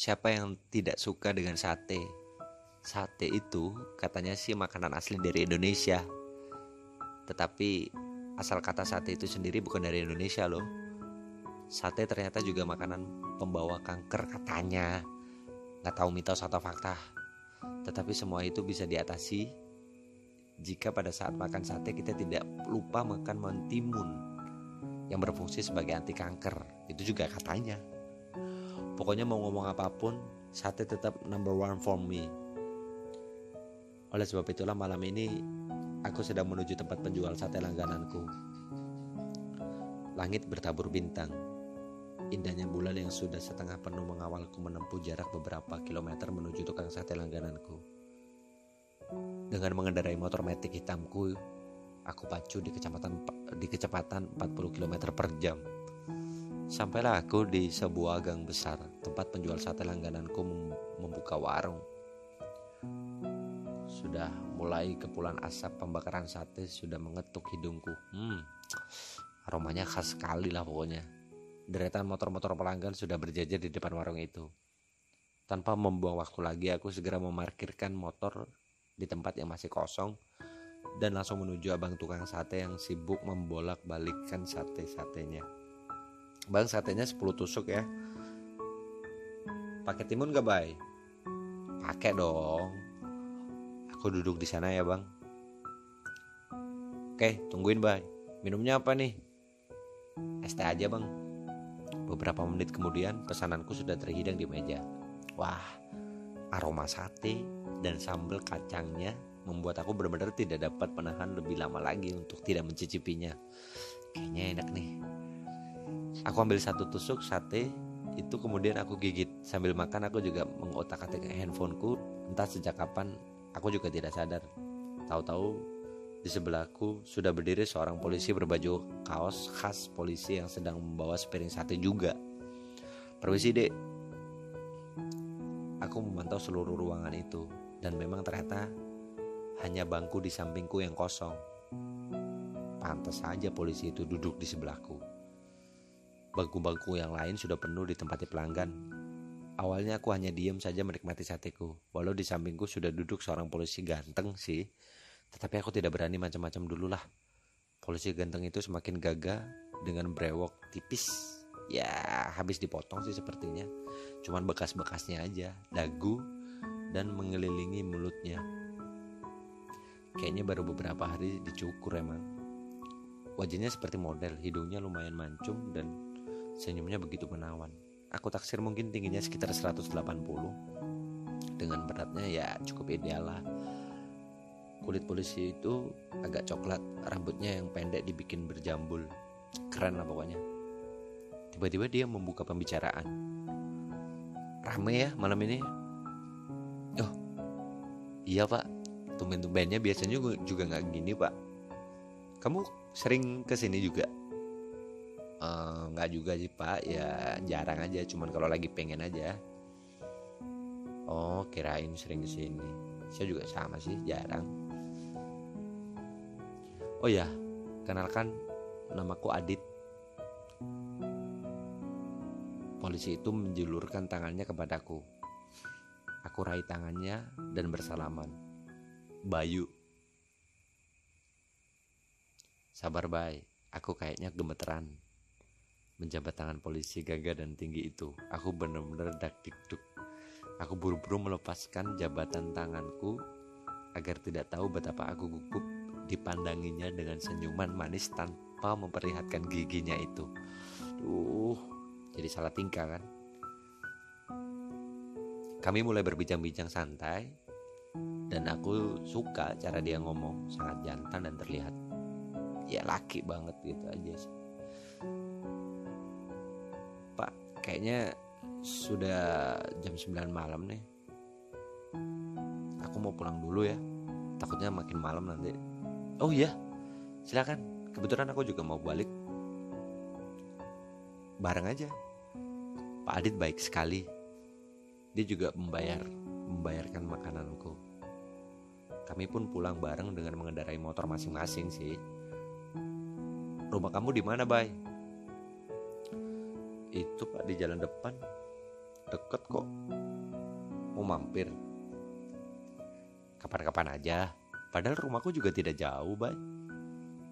siapa yang tidak suka dengan sate? Sate itu katanya sih makanan asli dari Indonesia. Tetapi asal kata sate itu sendiri bukan dari Indonesia loh. Sate ternyata juga makanan pembawa kanker katanya. Gak tahu mitos atau fakta. Tetapi semua itu bisa diatasi jika pada saat makan sate kita tidak lupa makan mentimun yang berfungsi sebagai anti kanker. Itu juga katanya. Pokoknya mau ngomong apa pun, sate tetap number one for me. Oleh sebab itulah malam ini aku sedang menuju tempat penjual sate langgananku. Langit bertabur bintang. Indahnya bulan yang sudah setengah penuh mengawalku menempuh jarak beberapa kilometer menuju tukang sate langgananku. Dengan mengendarai motor metik hitamku, aku pacu di kecepatan di kecepatan 40 km per jam. Sampailah aku di sebuah gang besar, tempat penjual sate langgananku membuka warung. Sudah mulai kepulan asap pembakaran sate sudah mengetuk hidungku. Hmm, aromanya khas sekali lah pokoknya. Deretan motor-motor pelanggan sudah berjajar di depan warung itu. Tanpa membuang waktu lagi, aku segera memarkirkan motor di tempat yang masih kosong dan langsung menuju abang tukang sate yang sibuk membolak-balikkan sate-satenya. Bang satenya 10 tusuk ya. Pakai timun gak bay? Pakai dong. Aku duduk di sana ya bang. Oke, tungguin bay. Minumnya apa nih? Es teh aja bang. Beberapa menit kemudian pesananku sudah terhidang di meja. Wah, aroma sate dan sambal kacangnya membuat aku benar-benar tidak dapat menahan lebih lama lagi untuk tidak mencicipinya. Kayaknya enak nih. Aku ambil satu tusuk sate itu kemudian aku gigit. Sambil makan aku juga mengotak-atik handphoneku. Entah sejak kapan aku juga tidak sadar. Tahu-tahu di sebelahku sudah berdiri seorang polisi berbaju kaos khas polisi yang sedang membawa sepiring sate juga. Permisi dek. Aku memantau seluruh ruangan itu dan memang ternyata hanya bangku di sampingku yang kosong. Pantas saja polisi itu duduk di sebelahku Bangku-bangku yang lain sudah penuh ditempati pelanggan. Awalnya aku hanya diam saja menikmati sateku, walau di sampingku sudah duduk seorang polisi ganteng sih. Tetapi aku tidak berani macam-macam dulu lah. Polisi ganteng itu semakin gagah dengan brewok tipis. Ya, habis dipotong sih sepertinya. Cuman bekas-bekasnya aja, dagu dan mengelilingi mulutnya. Kayaknya baru beberapa hari dicukur emang. Wajahnya seperti model, hidungnya lumayan mancung dan Senyumnya begitu menawan. Aku taksir mungkin tingginya sekitar 180. Dengan beratnya ya cukup ideal lah. Kulit polisi itu agak coklat, rambutnya yang pendek dibikin berjambul. Keren lah pokoknya. Tiba-tiba dia membuka pembicaraan. Rame ya malam ini. Oh, iya pak. Tumben-tumbennya biasanya juga nggak gini pak. Kamu sering ke sini juga? Eh, nggak uh, juga sih pak. Ya jarang aja cuman kalau lagi pengen aja. Oh kirain sering ke sini. Saya juga sama sih jarang. Oh ya kenalkan namaku Adit. Polisi itu menjulurkan tangannya kepadaku. Aku raih tangannya dan bersalaman. Bayu. Sabar bay. Aku kayaknya gemeteran menjabat tangan polisi gagah dan tinggi itu. Aku benar-benar dak dikduk. Aku buru-buru melepaskan jabatan tanganku agar tidak tahu betapa aku gugup dipandanginya dengan senyuman manis tanpa memperlihatkan giginya itu. Duh, jadi salah tingkah kan? Kami mulai berbincang-bincang santai dan aku suka cara dia ngomong sangat jantan dan terlihat ya laki banget gitu aja sih kayaknya sudah jam 9 malam nih. Aku mau pulang dulu ya. Takutnya makin malam nanti. Oh iya silakan. Kebetulan aku juga mau balik. Bareng aja. Pak Adit baik sekali. Dia juga membayar membayarkan makananku. Kami pun pulang bareng dengan mengendarai motor masing-masing sih. Rumah kamu di mana bay itu pak di jalan depan Deket kok Mau mampir Kapan-kapan aja Padahal rumahku juga tidak jauh, Bay.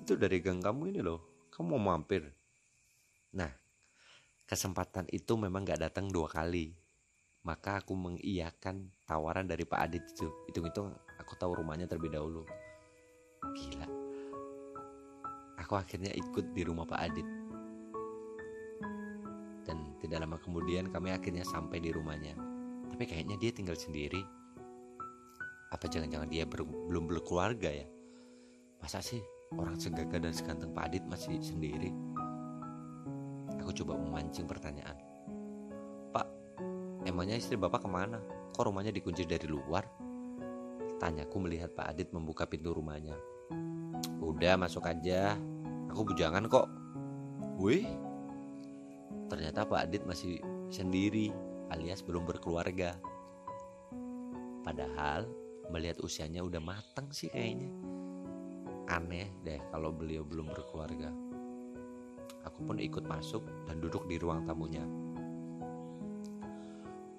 Itu dari gang kamu ini loh. Kamu mau mampir. Nah, kesempatan itu memang gak datang dua kali. Maka aku mengiyakan tawaran dari Pak Adit itu. Hitung-hitung aku tahu rumahnya terlebih dahulu. Gila. Aku akhirnya ikut di rumah Pak Adit. Tidak lama kemudian kami akhirnya sampai di rumahnya. Tapi kayaknya dia tinggal sendiri. Apa jangan-jangan dia ber, belum berkeluarga ya? Masa sih orang segagah dan seganteng Pak Adit masih sendiri? Aku coba memancing pertanyaan. Pak emangnya istri bapak ke mana? Kok rumahnya dikunci dari luar? Tanyaku melihat Pak Adit membuka pintu rumahnya. Udah masuk aja. Aku bujangan kok. Wih ternyata Pak Adit masih sendiri alias belum berkeluarga. Padahal melihat usianya udah matang sih kayaknya. Aneh deh kalau beliau belum berkeluarga. Aku pun ikut masuk dan duduk di ruang tamunya.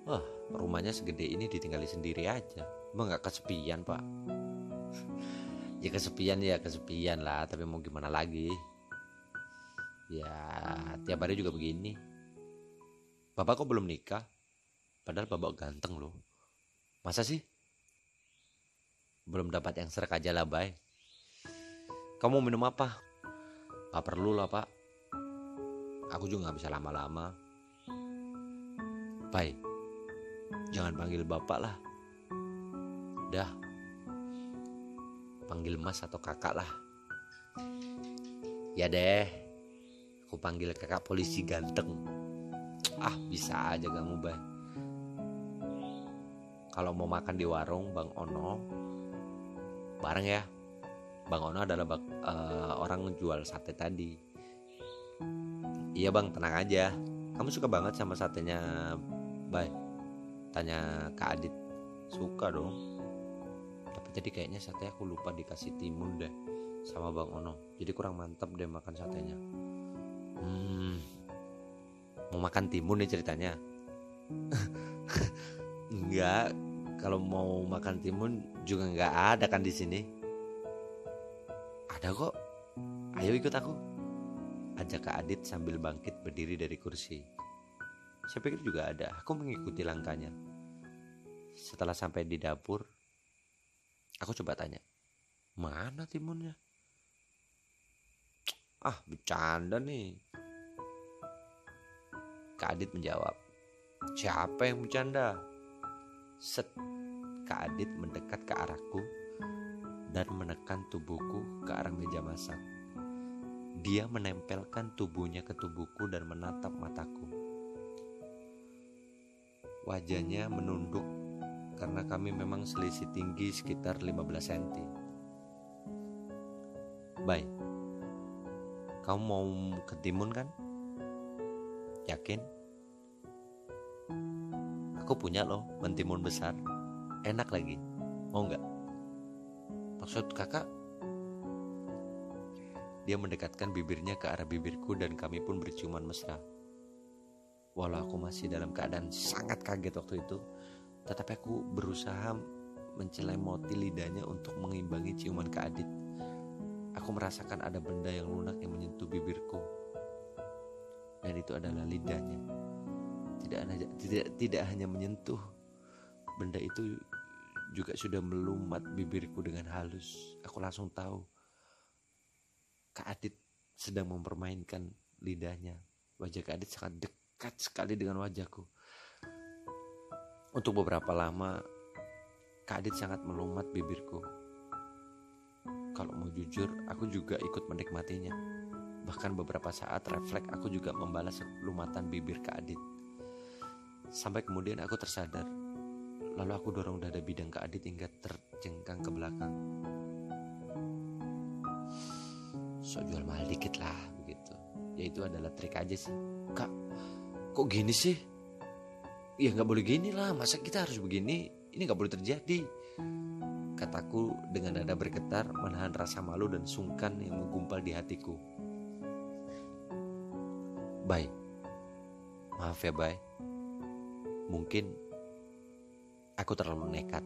Wah rumahnya segede ini ditinggali sendiri aja. Emang gak kesepian pak? Ya kesepian ya kesepian lah tapi mau gimana lagi ya tiap hari juga begini bapak kok belum nikah padahal bapak ganteng loh masa sih belum dapat yang serak aja lah, Bay. Kamu minum apa? Gak perlu lah, Pak. Aku juga gak bisa lama-lama. Bay, jangan panggil Bapak lah. Dah, panggil Mas atau Kakak lah. Ya deh, aku panggil kakak polisi ganteng. Ah, bisa aja kamu, Bay. Kalau mau makan di warung Bang Ono, bareng ya. Bang Ono adalah bak, uh, orang jual sate tadi. Iya bang tenang aja. Kamu suka banget sama satenya Bay? Tanya Kak Adit. Suka dong. Tapi tadi kayaknya sate aku lupa dikasih timun deh sama Bang Ono. Jadi kurang mantap deh makan satenya hmm. Mau makan timun nih ceritanya? Enggak. Kalau mau makan timun juga nggak ada kan di sini. Ada kok. Ayo ikut aku. Ajak Kak Adit sambil bangkit berdiri dari kursi. Saya pikir juga ada. Aku mengikuti langkahnya. Setelah sampai di dapur aku coba tanya mana timunnya ah bercanda nih Kak Adit menjawab siapa yang bercanda Set, Kak Adit mendekat ke arahku dan menekan tubuhku ke arah meja masak. Dia menempelkan tubuhnya ke tubuhku dan menatap mataku. Wajahnya menunduk karena kami memang selisih tinggi sekitar 15 cm. Baik, kamu mau ke timun kan? Yakin? Aku punya loh mentimun besar. Enak lagi. Mau nggak? Maksud kakak? Dia mendekatkan bibirnya ke arah bibirku dan kami pun berciuman mesra. Walau aku masih dalam keadaan sangat kaget waktu itu, tetapi aku berusaha mencelemoti lidahnya untuk mengimbangi ciuman ke Adit. Aku merasakan ada benda yang lunak yang menyentuh bibirku. Dan itu adalah lidahnya. Tidak hanya tidak tidak hanya menyentuh benda itu juga sudah melumat bibirku dengan halus. Aku langsung tahu Kak Adit sedang mempermainkan lidahnya. Wajah Kak Adit sangat dekat sekali dengan wajahku. Untuk beberapa lama Kak Adit sangat melumat bibirku kalau mau jujur aku juga ikut menikmatinya bahkan beberapa saat refleks aku juga membalas lumatan bibir Kak Adit Sampai kemudian aku tersadar. Lalu aku dorong dada bidang ke Adit hingga terjengkang ke belakang. So jual mahal dikit lah begitu. Ya itu adalah trik aja sih. Kak, kok gini sih? Ya nggak boleh gini lah. Masa kita harus begini? Ini nggak boleh terjadi. Kataku dengan dada bergetar menahan rasa malu dan sungkan yang menggumpal di hatiku. Baik, maaf ya, Bay Mungkin aku terlalu nekat.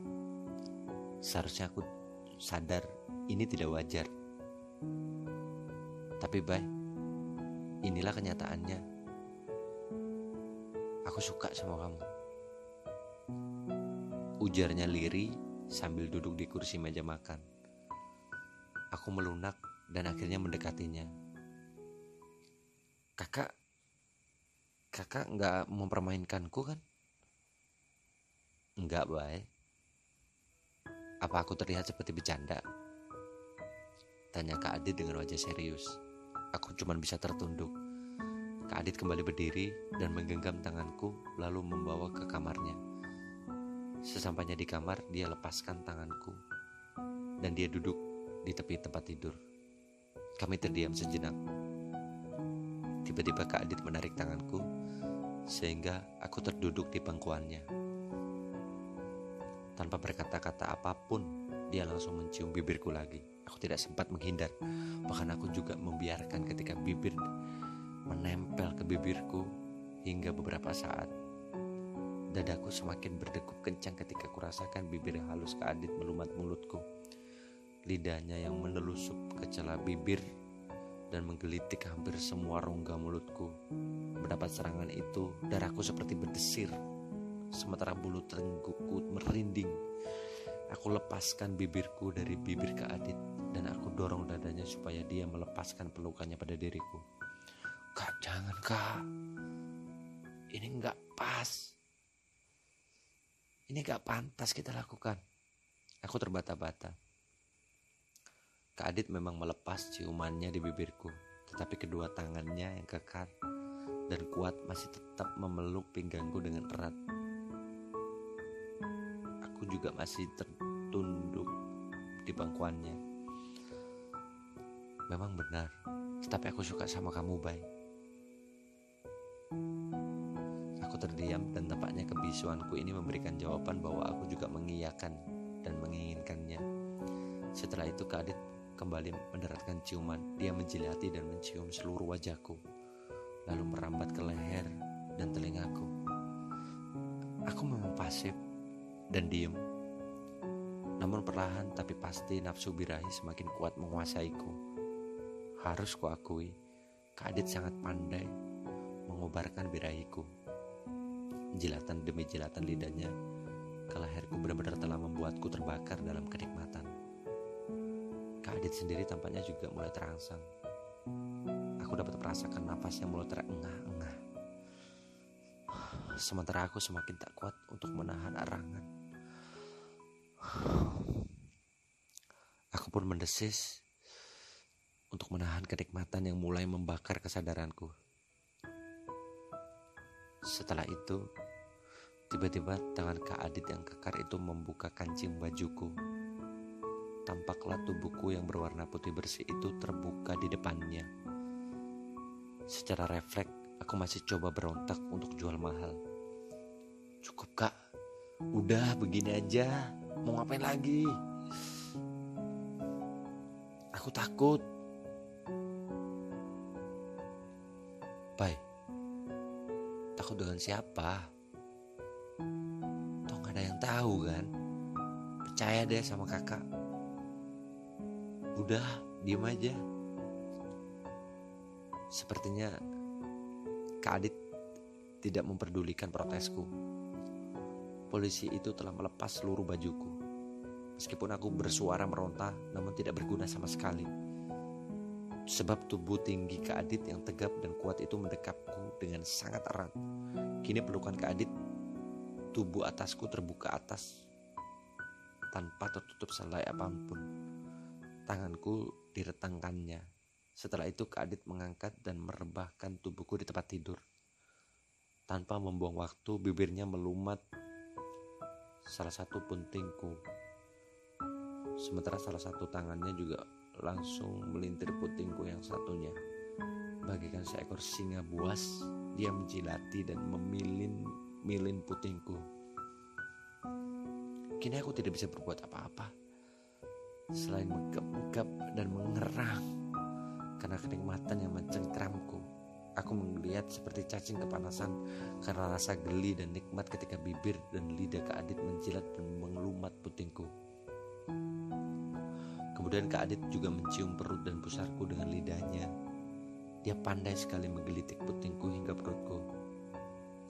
Seharusnya aku sadar ini tidak wajar. Tapi baik, inilah kenyataannya. Aku suka sama kamu. Ujarnya Liri sambil duduk di kursi meja makan. Aku melunak dan akhirnya mendekatinya. Kakak, kakak nggak mempermainkanku kan? Enggak, baik. Apa aku terlihat seperti bercanda? Tanya Kak Adit dengan wajah serius. Aku cuma bisa tertunduk. Kak Adit kembali berdiri dan menggenggam tanganku lalu membawa ke kamarnya. Sesampainya di kamar, dia lepaskan tanganku dan dia duduk di tepi tempat tidur. Kami terdiam sejenak. Tiba-tiba Kak Adit menarik tanganku sehingga aku terduduk di pangkuannya. Tanpa berkata-kata apa pun, dia langsung mencium bibirku lagi. Aku tidak sempat menghindar, bahkan aku juga membiarkan ketika bibir menempel ke bibirku hingga beberapa saat. Dadaku semakin berdegup kencang ketika kurasakan bibir halus ke Adit melumat mulutku. Lidahnya yang menelusup ke celah bibir dan menggelitik hampir semua rongga mulutku. Mendapat serangan itu, darahku seperti berdesir sementara bulu tenggukku merinding. Aku lepaskan bibirku dari bibir ke Adit dan aku dorong dadanya supaya dia melepaskan pelukannya pada diriku. Kak, jangan kak. Ini nggak pas. Ini nggak pantas kita lakukan. Aku terbata-bata. Kak Adit memang melepas ciumannya di bibirku, tetapi kedua tangannya yang kekar dan kuat masih tetap memeluk pinggangku dengan erat aku juga masih tertunduk di bangkuannya. Memang benar, tetapi aku suka sama kamu, Bay. Terdiam dan tampaknya kebisuanku ini memberikan jawaban bahwa aku juga mengiyakan dan menginginkannya. Setelah itu Kadit kembali mendaratkan ciuman. Dia menjilati dan mencium seluruh wajahku, lalu merambat ke leher dan telingaku. Aku memang pasif, dan diem. Namun perlahan tapi pasti nafsu birahi semakin kuat menguasaiku. Harus kuakui, Kadit sangat pandai mengobarkan birahiku. Jilatan demi jilatan lidahnya ke leherku benar-benar telah membuatku terbakar dalam kenikmatan. Kadit sendiri tampaknya juga mulai terangsang. Aku dapat merasakan nafasnya mulai terengah-engah. Sementara aku semakin tak kuat untuk menahan arangan. Aku pun mendesis untuk menahan kenikmatan yang mulai membakar kesadaranku. Setelah itu, tiba-tiba tangan Kak Adit yang kekar itu membuka kancing bajuku. Tampaklah tubuhku yang berwarna putih bersih itu terbuka di depannya. Secara refleks, aku masih coba berontak untuk jual mahal. Cukup kak, udah begini aja mau ngapain lagi aku takut Pai takut dengan siapa toh gak ada yang tahu kan percaya deh sama kakak udah diem aja sepertinya Kak Adit tidak memperdulikan protesku polisi itu telah melepas seluruh bajuku. Meskipun aku bersuara meronta, namun tidak berguna sama sekali. Sebab tubuh tinggi Kak Adit yang tegap dan kuat itu mendekapku dengan sangat erat. Kini pelukan Kak Adit, tubuh atasku terbuka atas tanpa tertutup selai apa pun. Tanganku diretangkannya. Setelah itu Kak Adit mengangkat dan merebahkan tubuhku di tempat tidur. Tanpa membuang waktu, bibirnya melumat salah satu puntingku. Sementara salah satu tangannya juga langsung melintir putingku yang satunya. Bagikan seekor singa buas, dia menjilati dan memilin milin putingku. Kini aku tidak bisa berbuat apa-apa selain menggap-gap dan mengerang karena kenikmatan yang mencengkramku. Aku melihat seperti cacing kepanasan karena rasa geli dan nikmat ketika bibir dan lidah Kak Adit menjilat dan mengelumat putingku. Kemudian Kak Adit juga mencium perut dan pusarku dengan lidahnya. Dia pandai sekali menggelitik putingku hingga perutku.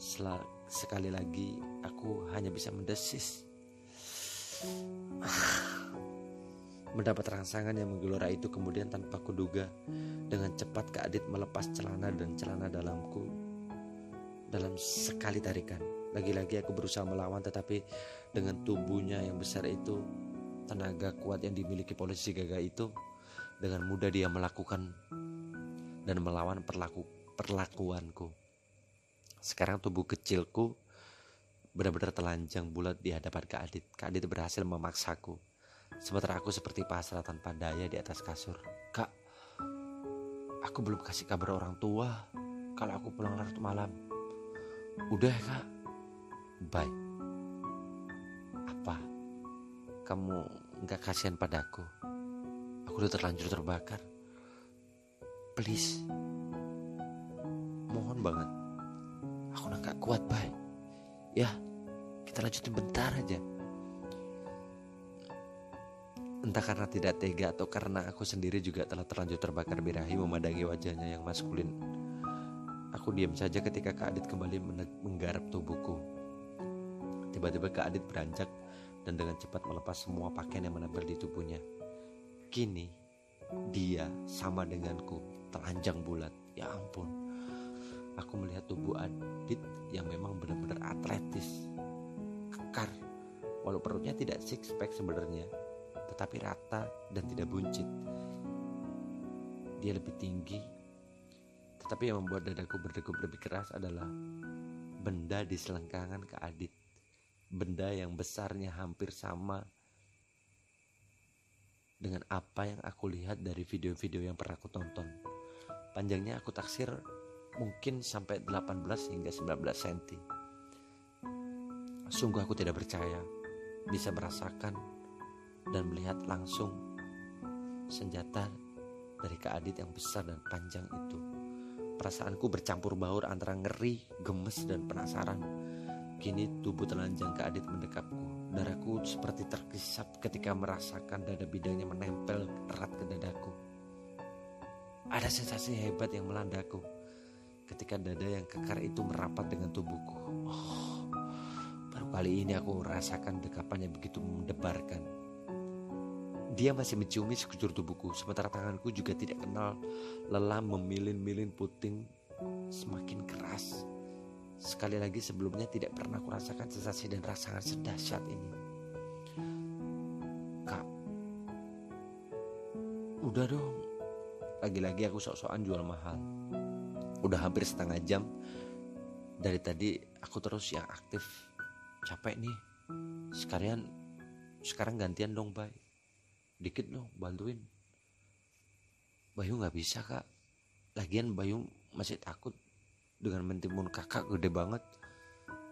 Sel sekali lagi aku hanya bisa mendesis. Mendapat rangsangan yang menggelora itu kemudian tanpa kuduga Dengan cepat Kak Adit melepas celana dan celana dalamku Dalam sekali tarikan Lagi-lagi aku berusaha melawan tetapi dengan tubuhnya yang besar itu Tenaga kuat yang dimiliki polisi gagah itu Dengan mudah dia melakukan dan melawan perlaku, perlakuanku Sekarang tubuh kecilku benar-benar telanjang bulat di hadapan Kak Adit Kak Adit berhasil memaksaku Sementara aku seperti pasrah tanpa daya di atas kasur. Kak, aku belum kasih kabar orang tua kalau aku pulang larut malam. Udah kak, bye. Apa? Kamu nggak kasihan padaku? Aku udah terlanjur terbakar. Please, mohon banget. Aku udah gak kuat, bye. Ya, kita lanjutin bentar aja. Entah karena tidak tega atau karena aku sendiri juga telah terlanjur terbakar birahi memandangi wajahnya yang maskulin. Aku diam saja ketika Kak Adit kembali menggarap tubuhku. Tiba-tiba Kak Adit beranjak dan dengan cepat melepas semua pakaian yang menempel di tubuhnya. Kini dia sama denganku, telanjang bulat. Ya ampun. Aku melihat tubuh Adit yang memang benar-benar atletis, kekar. Walau perutnya tidak six pack sebenarnya, tetapi rata dan tidak buncit. Dia lebih tinggi, tetapi yang membuat dadaku berdegup lebih keras adalah benda di selengkangan ke Adit. Benda yang besarnya hampir sama dengan apa yang aku lihat dari video-video yang pernah aku tonton. Panjangnya aku taksir mungkin sampai 18 hingga 19 cm. Sungguh aku tidak percaya bisa merasakan dan melihat langsung senjata dari Kak Adit yang besar dan panjang itu. Perasaanku bercampur baur antara ngeri, gemes, dan penasaran. Kini tubuh telanjang Kak Adit mendekapku. Daraku seperti terkisap ketika merasakan dada bidangnya menempel erat ke dadaku. Ada sensasi hebat yang melandaku ketika dada yang kekar itu merapat dengan tubuhku. Oh, baru kali ini aku dekapan yang begitu mendebarkan. Dia masih menciumi sekujur tubuhku, sementara tanganku juga tidak kenal lelah memilin-milin puting semakin keras. Sekali lagi sebelumnya tidak pernah kurasakan sensasi dan rasangan sedahsyat ini. Kak, udah dong. Lagi-lagi aku sok-sokan jual mahal. Udah hampir setengah jam. Dari tadi aku terus yang aktif. Capek nih. Sekalian sekarang gantian dong, Bay dikit dong bantuin Bayu nggak bisa kak lagian Bayu masih takut dengan mentimun kakak gede banget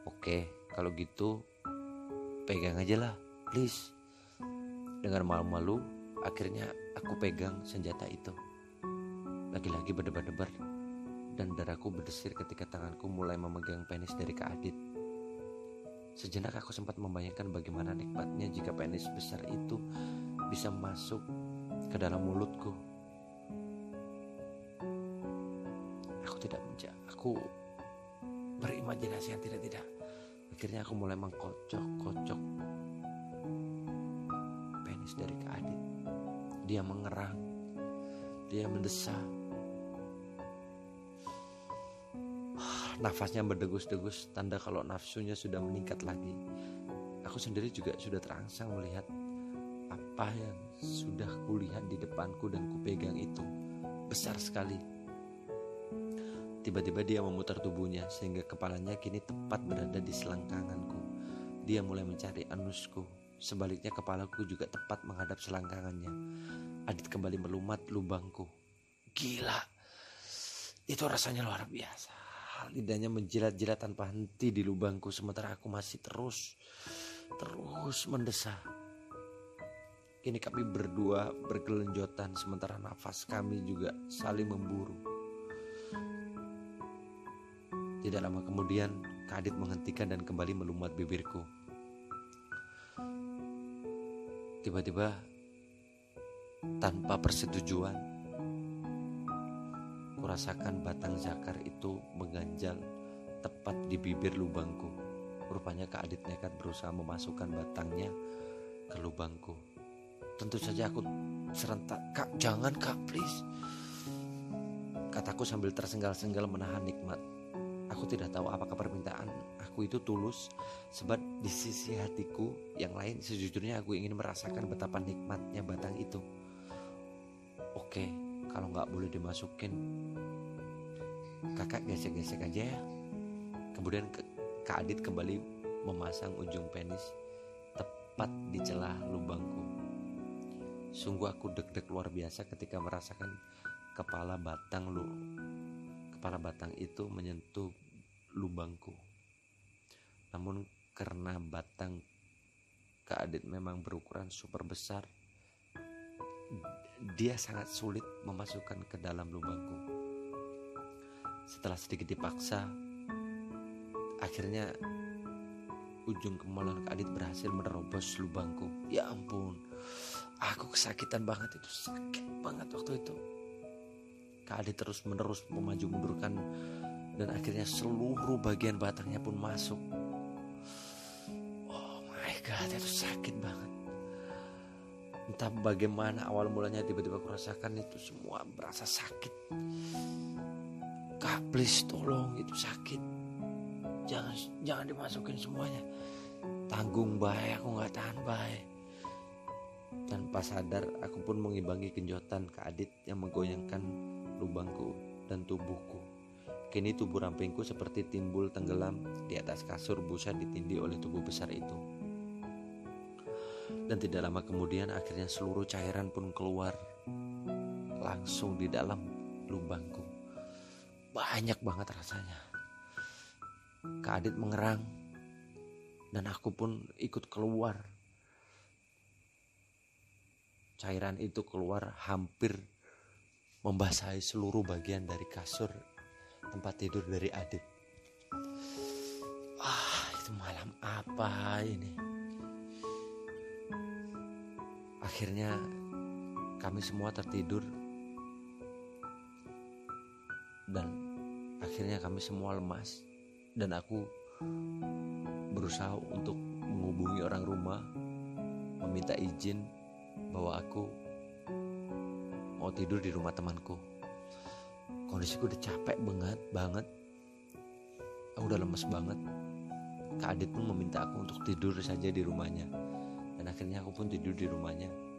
oke kalau gitu pegang aja lah please dengan malu-malu akhirnya aku pegang senjata itu lagi-lagi berdebar-debar dan daraku berdesir ketika tanganku mulai memegang penis dari Kak Adit. Sejenak aku sempat membayangkan bagaimana nikmatnya jika penis besar itu bisa masuk ke dalam mulutku. Aku tidak menja, aku berimajinasi yang tidak-tidak. Akhirnya aku mulai mengkocok-kocok penis dari Kak Adit. Dia mengerang, dia mendesak. Nafasnya berdegus-degus, tanda kalau nafsunya sudah meningkat lagi. Aku sendiri juga sudah terangsang melihat apa yang sudah kulihat di depanku dan kupegang itu besar sekali. Tiba-tiba dia memutar tubuhnya sehingga kepalanya kini tepat berada di selangkanganku. Dia mulai mencari anusku. Sebaliknya kepalaku juga tepat menghadap selangkangannya. Adit kembali melumat lubangku. Gila. Itu rasanya luar biasa. Lidahnya menjilat-jilat tanpa henti di lubangku sementara aku masih terus terus mendesah. Kini kami berdua bergelenjotan sementara nafas kami juga saling memburu. Tidak lama kemudian, Kak Adit menghentikan dan kembali melumat bibirku. Tiba-tiba, tanpa persetujuan, kurasakan batang zakar itu mengganjal tepat di bibir lubangku. Rupanya Kak Adit nekat berusaha memasukkan batangnya ke lubangku. Tentu saja aku serentak, Kak jangan Kak please. Kataku sambil tersenggal-senggal menahan nikmat. Aku tidak tahu apakah permintaan aku itu tulus sebab di sisi hatiku yang lain sejujurnya aku ingin merasakan betapa nikmatnya batang itu. Oke, kalau nggak boleh dimasukin, kakak gesek-gesek aja ya. Kemudian Kak Adit kembali memasang ujung penis tepat di celah lubangku. Sungguh aku deg-deg luar biasa ketika merasakan kepala batang lu kepala batang itu menyentuh lubangku. Namun karena batang Kak Adit memang berukuran super besar, dia sangat sulit memasukkan ke dalam lubangku. Setelah sedikit dipaksa, Akhirnya ujung kemaluan Kak Adit berhasil menerobos lubangku. Ya ampun, aku kesakitan banget itu, sakit banget waktu itu. Kak Adit terus menerus memaju mundurkan dan akhirnya seluruh bagian batangnya pun masuk. Oh my god, itu sakit banget. Entah bagaimana awal mulanya tiba-tiba kurasakan itu semua berasa sakit. Kak please tolong itu sakit. Jangan jangan dimasukin semuanya. Tanggung baik aku nggak tahan baik. Tanpa sadar aku pun mengimbangi genjotan ke Adit yang menggoyangkan lubangku dan tubuhku. Kini tubuh rampingku seperti timbul tenggelam di atas kasur busa ditindih oleh tubuh besar itu dan tidak lama kemudian akhirnya seluruh cairan pun keluar langsung di dalam lubangku banyak banget rasanya Kak Adit mengerang dan aku pun ikut keluar. Cairan itu keluar hampir membasahi seluruh bagian dari kasur tempat tidur dari Adit. Ah, itu malam apa ini? Akhirnya kami semua tertidur. Dan akhirnya kami semua lemas. Dan aku berusaha untuk menghubungi orang rumah meminta izin bahwa aku mau tidur di rumah temanku. Kondisiku udah capek banget banget. Aku udah lemes banget. Kak Adit pun meminta aku untuk tidur saja di rumahnya dan akhirnya aku pun tidur di rumahnya